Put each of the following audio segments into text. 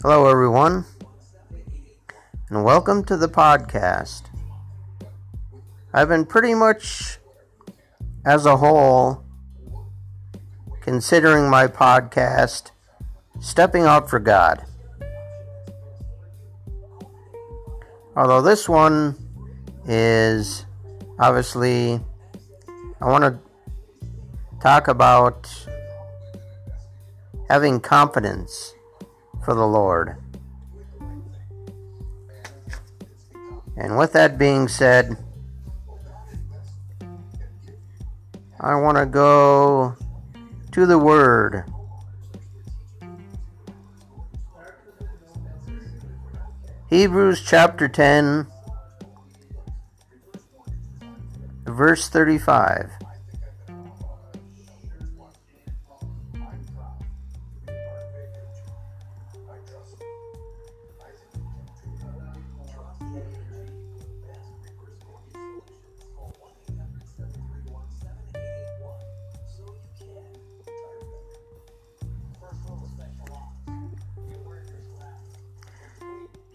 Hello, everyone, and welcome to the podcast. I've been pretty much, as a whole, considering my podcast Stepping Out for God. Although this one is obviously, I want to talk about having confidence for the Lord. And with that being said, I want to go to the Word. Hebrews chapter 10, verse 35.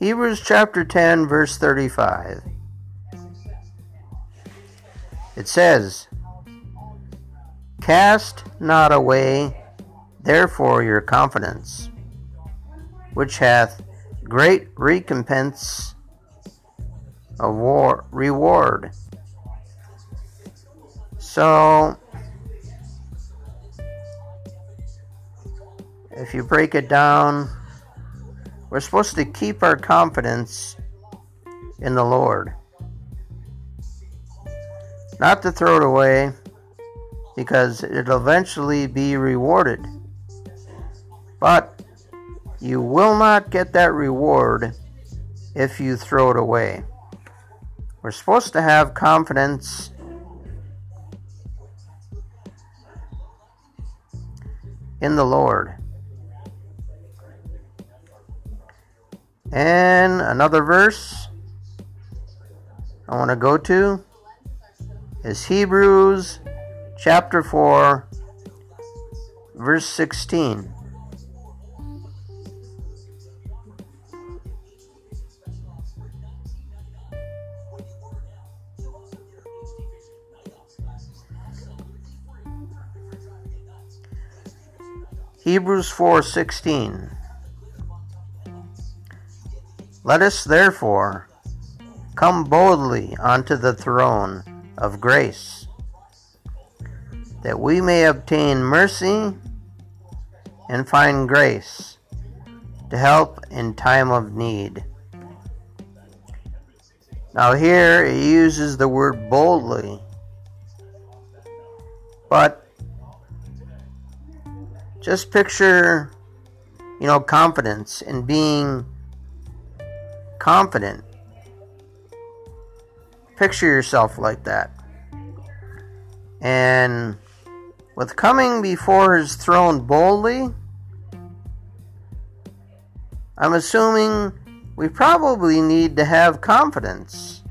Hebrews chapter 10, verse 35. It says, Cast not away, therefore, your confidence, which hath great recompense of war, reward. So, if you break it down, we're supposed to keep our confidence in the Lord. Not to throw it away because it'll eventually be rewarded. But you will not get that reward if you throw it away. We're supposed to have confidence in the Lord. And another verse I want to go to is Hebrews chapter 4, verse 16. Hebrews 4:16 let us therefore come boldly unto the throne of grace, that we may obtain mercy and find grace to help in time of need. Now, here it uses the word boldly, but just picture, you know, confidence in being confident. Picture yourself like that. And with coming before his throne boldly, I'm assuming we probably need to have confidence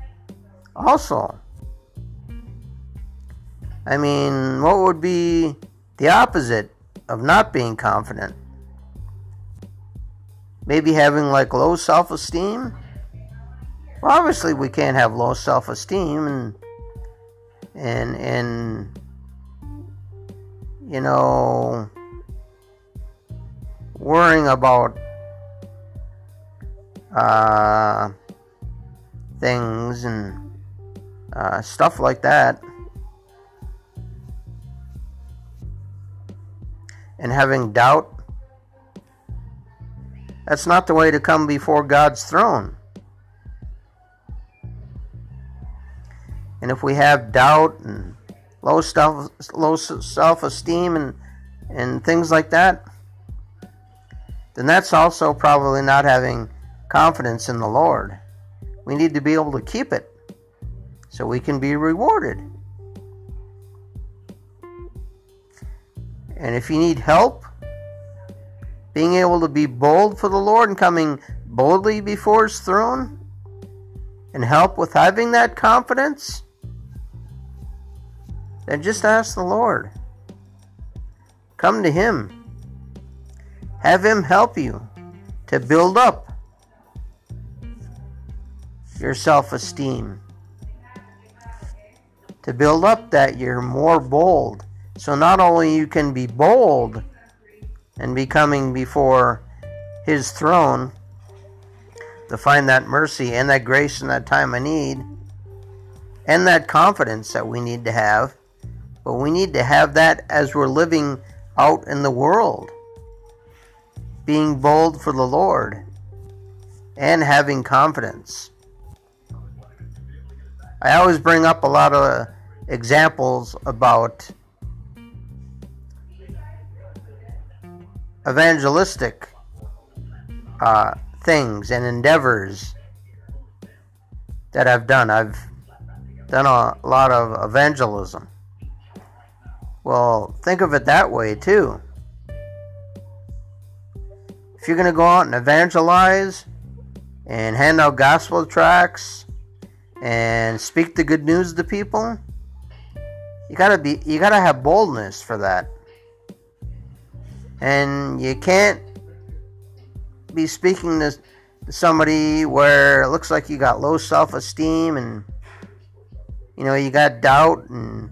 also. I mean, what would be the opposite of not being confident? Maybe having like low self esteem? Well, obviously, we can't have low self esteem and, and, and, you know, worrying about uh, things and uh, stuff like that. And having doubt. That's not the way to come before God's throne. And if we have doubt and low self low self esteem and and things like that, then that's also probably not having confidence in the Lord. We need to be able to keep it so we can be rewarded. And if you need help, being able to be bold for the Lord and coming boldly before His throne and help with having that confidence, then just ask the Lord. Come to Him. Have Him help you to build up your self esteem. To build up that you're more bold. So not only you can be bold and be coming before his throne to find that mercy and that grace in that time of need and that confidence that we need to have, but we need to have that as we're living out in the world. Being bold for the Lord and having confidence. I always bring up a lot of examples about evangelistic uh, things and endeavors that I've done. I've done a lot of evangelism. Well, think of it that way too. If you're going to go out and evangelize and hand out gospel tracts and speak the good news to people, you got to be you got to have boldness for that. And you can't be speaking to somebody where it looks like you got low self-esteem and you know you got doubt and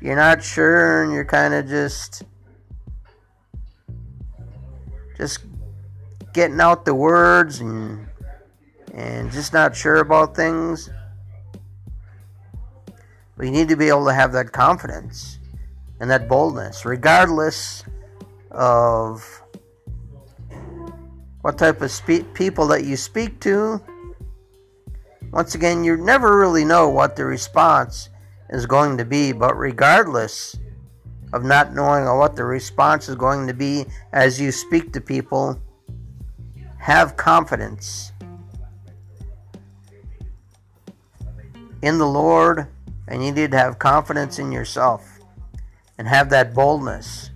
you're not sure and you're kind of just just getting out the words and and just not sure about things. But you need to be able to have that confidence and that boldness regardless of what type of spe- people that you speak to. Once again you never really know what the response is going to be, but regardless of not knowing what the response is going to be as you speak to people, have confidence in the Lord, and you need to have confidence in yourself and have that boldness.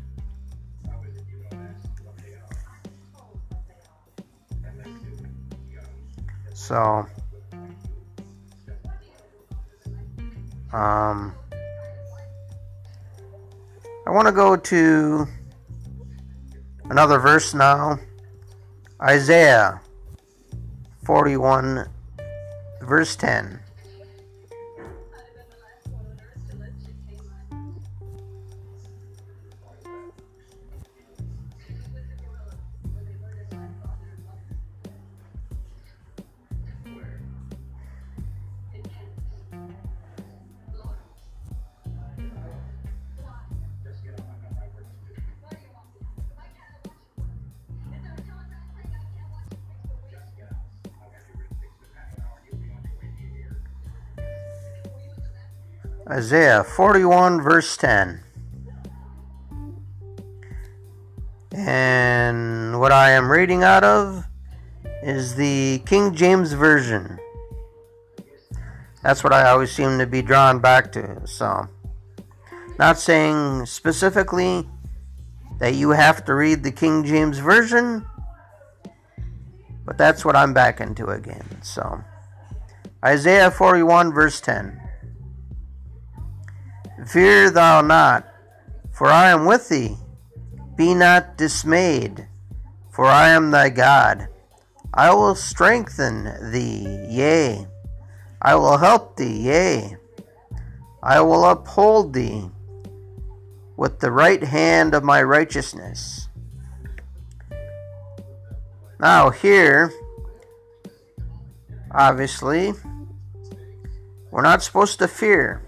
So, Um, I want to go to another verse now Isaiah 41, verse 10. Isaiah 41, verse 10. And what I am reading out of is the King James Version. That's what I always seem to be drawn back to. So, not saying specifically that you have to read the King James Version, but that's what I'm back into again. So, Isaiah 41, verse 10. Fear thou not, for I am with thee. Be not dismayed, for I am thy God. I will strengthen thee, yea, I will help thee, yea, I will uphold thee with the right hand of my righteousness. Now, here, obviously, we're not supposed to fear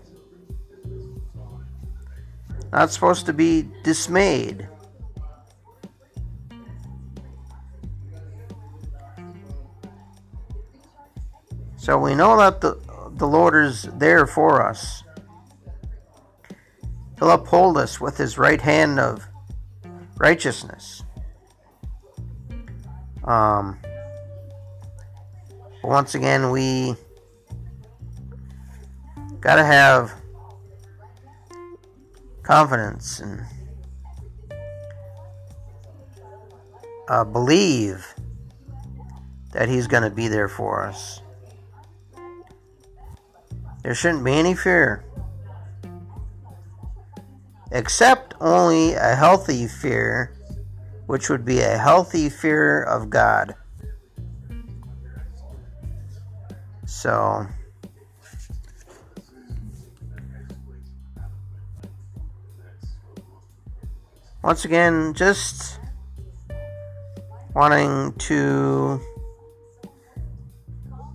not supposed to be dismayed. So we know that the, the Lord is there for us. He'll uphold us with his right hand of righteousness. Um, once again, we got to have confidence and uh, believe that He's going to be there for us. There shouldn't be any fear, except only a healthy fear, which would be a healthy fear of God. So. Once again, just wanting to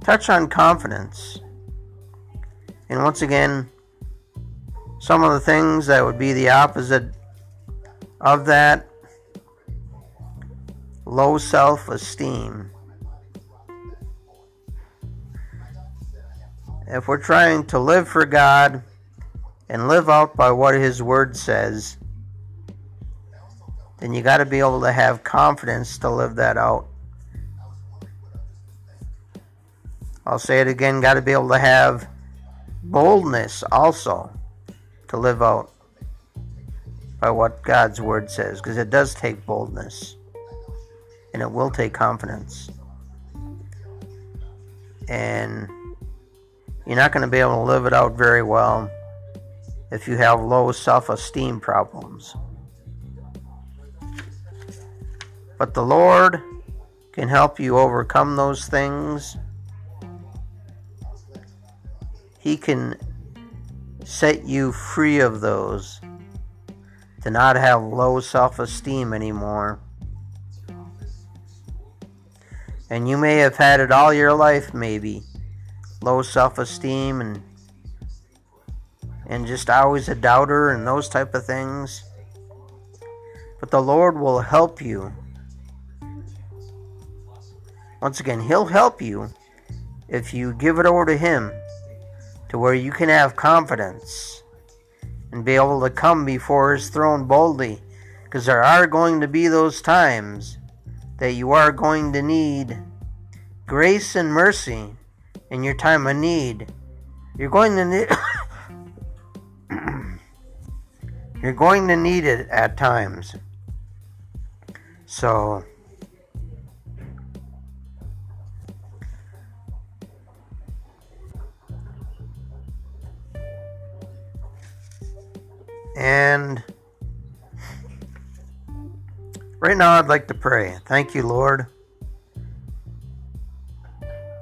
touch on confidence. And once again, some of the things that would be the opposite of that low self esteem. If we're trying to live for God and live out by what His Word says, then you got to be able to have confidence to live that out. I'll say it again, got to be able to have boldness also to live out by what God's Word says, because it does take boldness and it will take confidence. And you're not going to be able to live it out very well if you have low self esteem problems. But the Lord can help you overcome those things. He can set you free of those to not have low self esteem anymore. And you may have had it all your life, maybe low self esteem and and just always a doubter and those type of things. But the Lord will help you once again, He'll help you if you give it over to Him to where you can have confidence and be able to come before His throne boldly. Because there are going to be those times that you are going to need grace and mercy in your time of need. You're going to need. you're going to need it at times. So And right now, I'd like to pray. Thank you, Lord,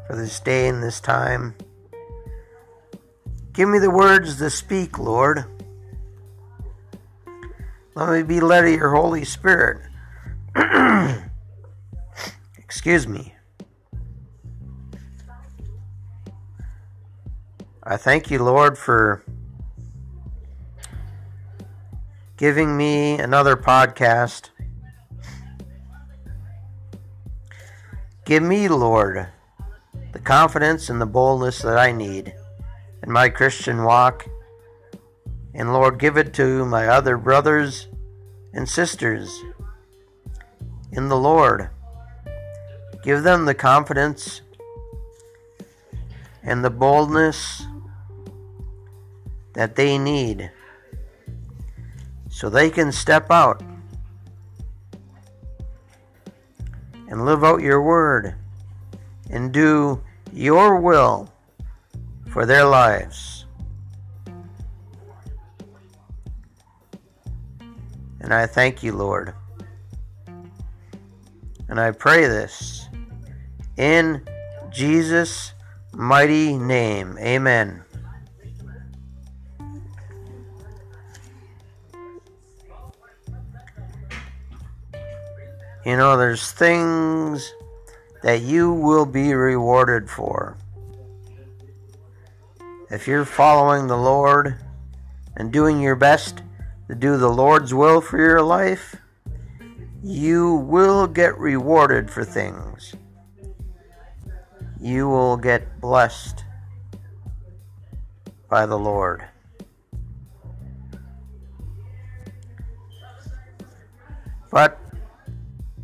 for this day and this time. Give me the words to speak, Lord. Let me be led of your Holy Spirit. Excuse me. I thank you, Lord, for giving me another podcast. Give me, Lord, the confidence and the boldness that I need in my Christian walk. And Lord, give it to my other brothers and sisters in the Lord. Give them the confidence and the boldness that they need so they can step out and live out your word and do your will for their lives. And I thank you, Lord. And I pray this in Jesus' mighty name. Amen. You know, there's things that you will be rewarded for. If you're following the Lord and doing your best to do the Lord's will for your life, you will get rewarded for things. You will get blessed by the Lord. But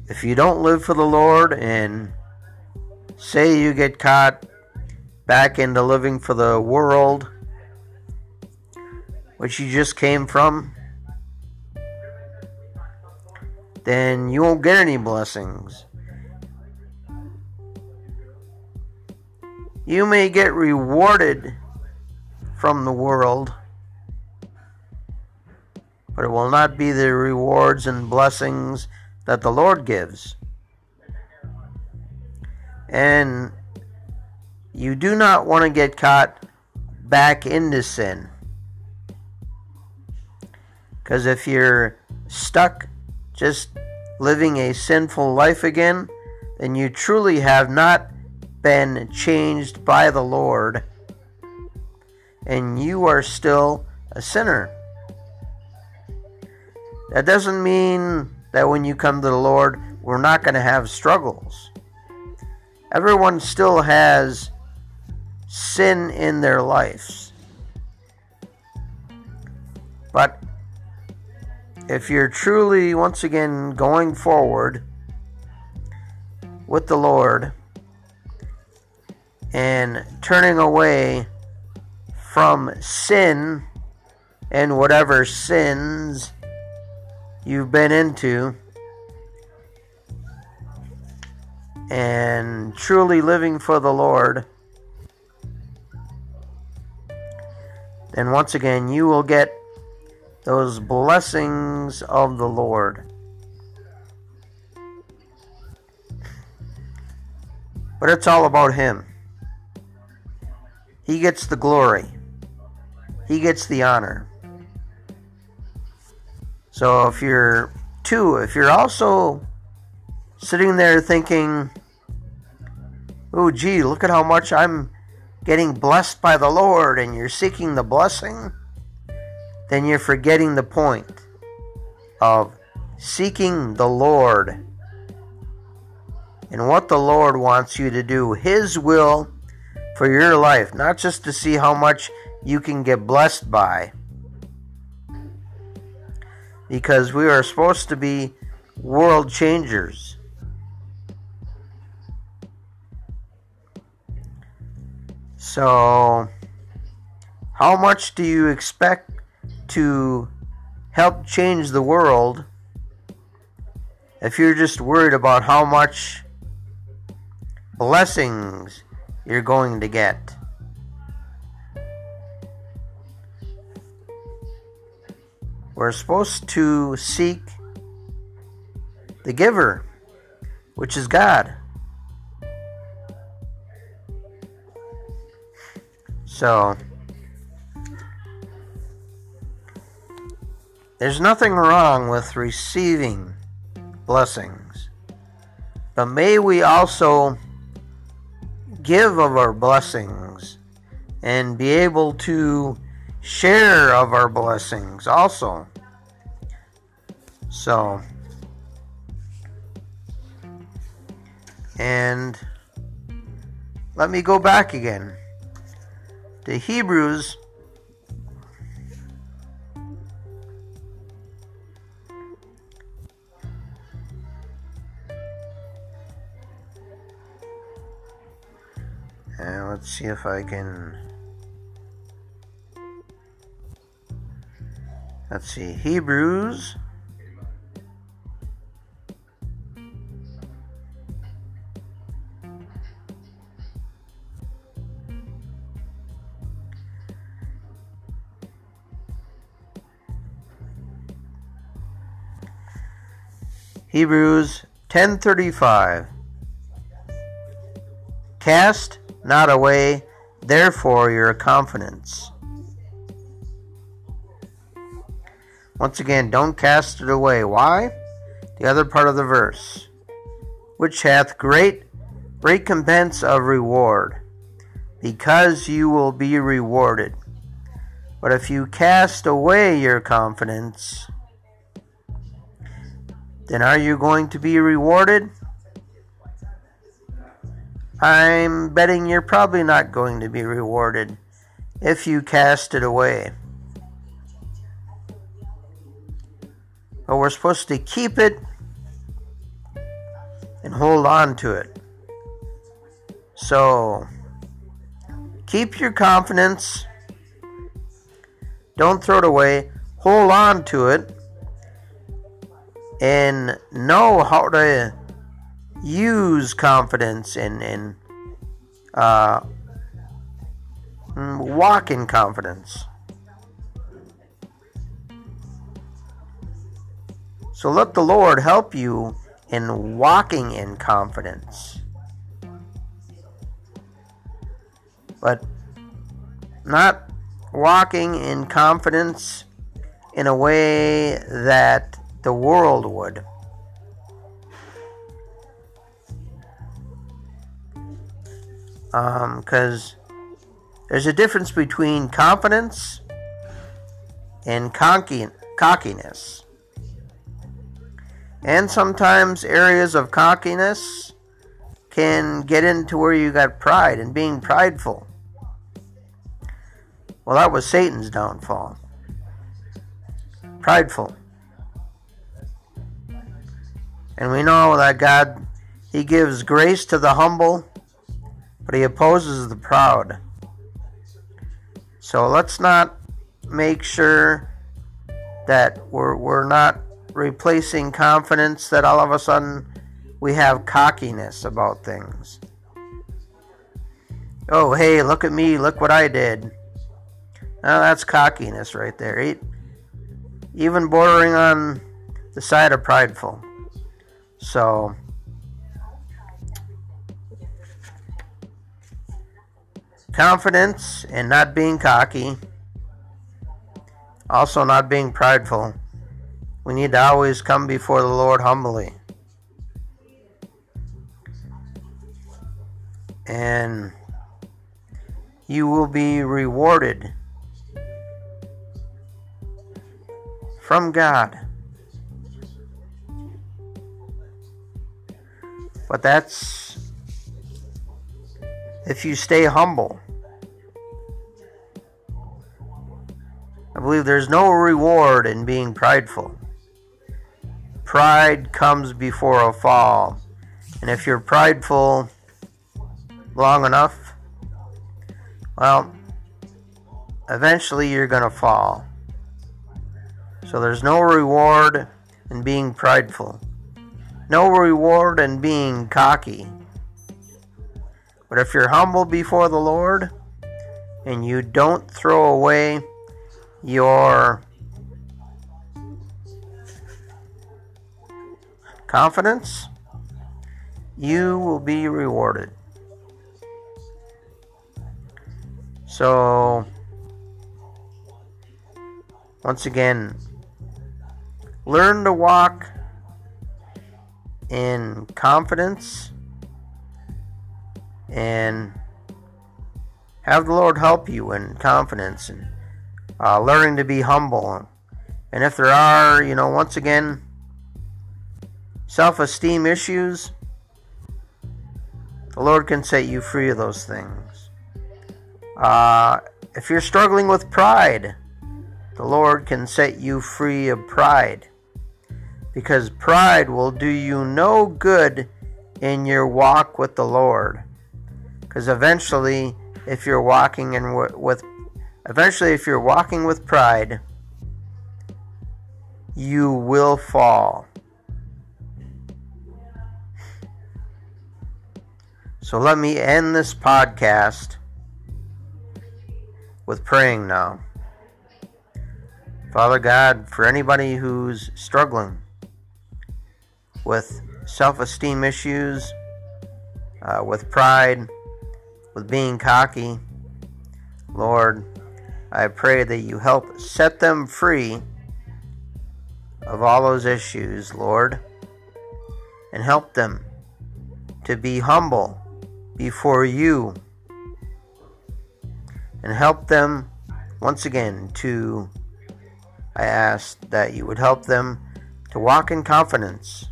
if you don't live for the Lord and say you get caught back into living for the world, which you just came from, then you won't get any blessings. You may get rewarded from the world, but it will not be the rewards and blessings that the Lord gives. And you do not want to get caught back into sin. Because if you're stuck just living a sinful life again, then you truly have not been changed by the Lord, and you are still a sinner. That doesn't mean that when you come to the Lord, we're not going to have struggles. Everyone still has sin in their lives. But if you're truly, once again, going forward with the Lord and turning away from sin and whatever sins you've been into, and truly living for the Lord, then once again you will get those blessings of the Lord. But it's all about Him. He gets the glory, He gets the honor. So if you're two, if you're also sitting there thinking, oh, gee, look at how much I'm getting blessed by the Lord, and you're seeking the blessing then you're forgetting the point of seeking the Lord and what the Lord wants you to do, His will for your life, not just to see how much you can get blessed by. Because we are supposed to be world changers. So, how much do you expect to help change the world if you're just worried about how much blessings you're going to get. We're supposed to seek the giver, which is God. So, There's nothing wrong with receiving blessings, but may we also give of our blessings and be able to share of our blessings also. So, and let me go back again to Hebrews And let's see if I can. Let's see, Hebrews. Hebrews 10:35 Cast not away, therefore, your confidence. Once again, don't cast it away. Why? The other part of the verse, which hath great recompense of reward, because you will be rewarded. But if you cast away your confidence, then are you going to be rewarded? I'm betting you're probably not going to be rewarded if you cast it away. But we're supposed to keep it and hold on to it. So, keep your confidence. Don't throw it away. Hold on to it. And know how to use confidence and, and uh, walk in confidence. So let the Lord help you in walking in confidence. but not walking in confidence in a way that the world would. Because um, there's a difference between confidence and cockiness. And sometimes areas of cockiness can get into where you got pride and being prideful. Well, that was Satan's downfall. Prideful. And we know that God, He gives grace to the humble, but He opposes the proud. So let's not make sure that we're, we're not replacing confidence, that all of a sudden we have cockiness about things. Oh, hey, look at me, look what I did. Now that's cockiness right there. Even bordering on the side of prideful. So, confidence and not being cocky, also not being prideful. We need to always come before the Lord humbly. And you will be rewarded from God. But that's if you stay humble. I believe there's no reward in being prideful. Pride comes before a fall. And if you're prideful long enough, well, eventually you're going to fall. So there's no reward in being prideful, no reward in being cocky. But if you're humble before the Lord and you don't throw away your confidence, you will be rewarded. So, once again, Learn to walk in confidence and have the Lord help you in confidence and uh, learning to be humble. And if there are, you know, once again, self esteem issues, the Lord can set you free of those things. Uh, if you're struggling with pride, the Lord can set you free of pride because pride will do you no good in your walk with the Lord. Because eventually, if you're walking in with, eventually, if you're walking with pride, you will fall. So let me end this podcast with praying now. Father God, for anybody who's struggling with self esteem issues, uh, with pride, with being cocky. Lord, I pray that you help set them free of all those issues, Lord, and help them to be humble before you and help them once again to I ask that you would help them to walk in confidence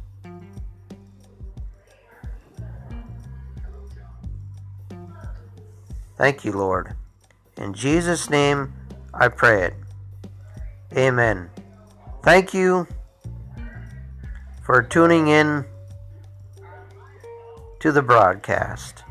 Thank you, Lord. In Jesus' name, I pray it. Amen. Thank you for tuning in to the broadcast.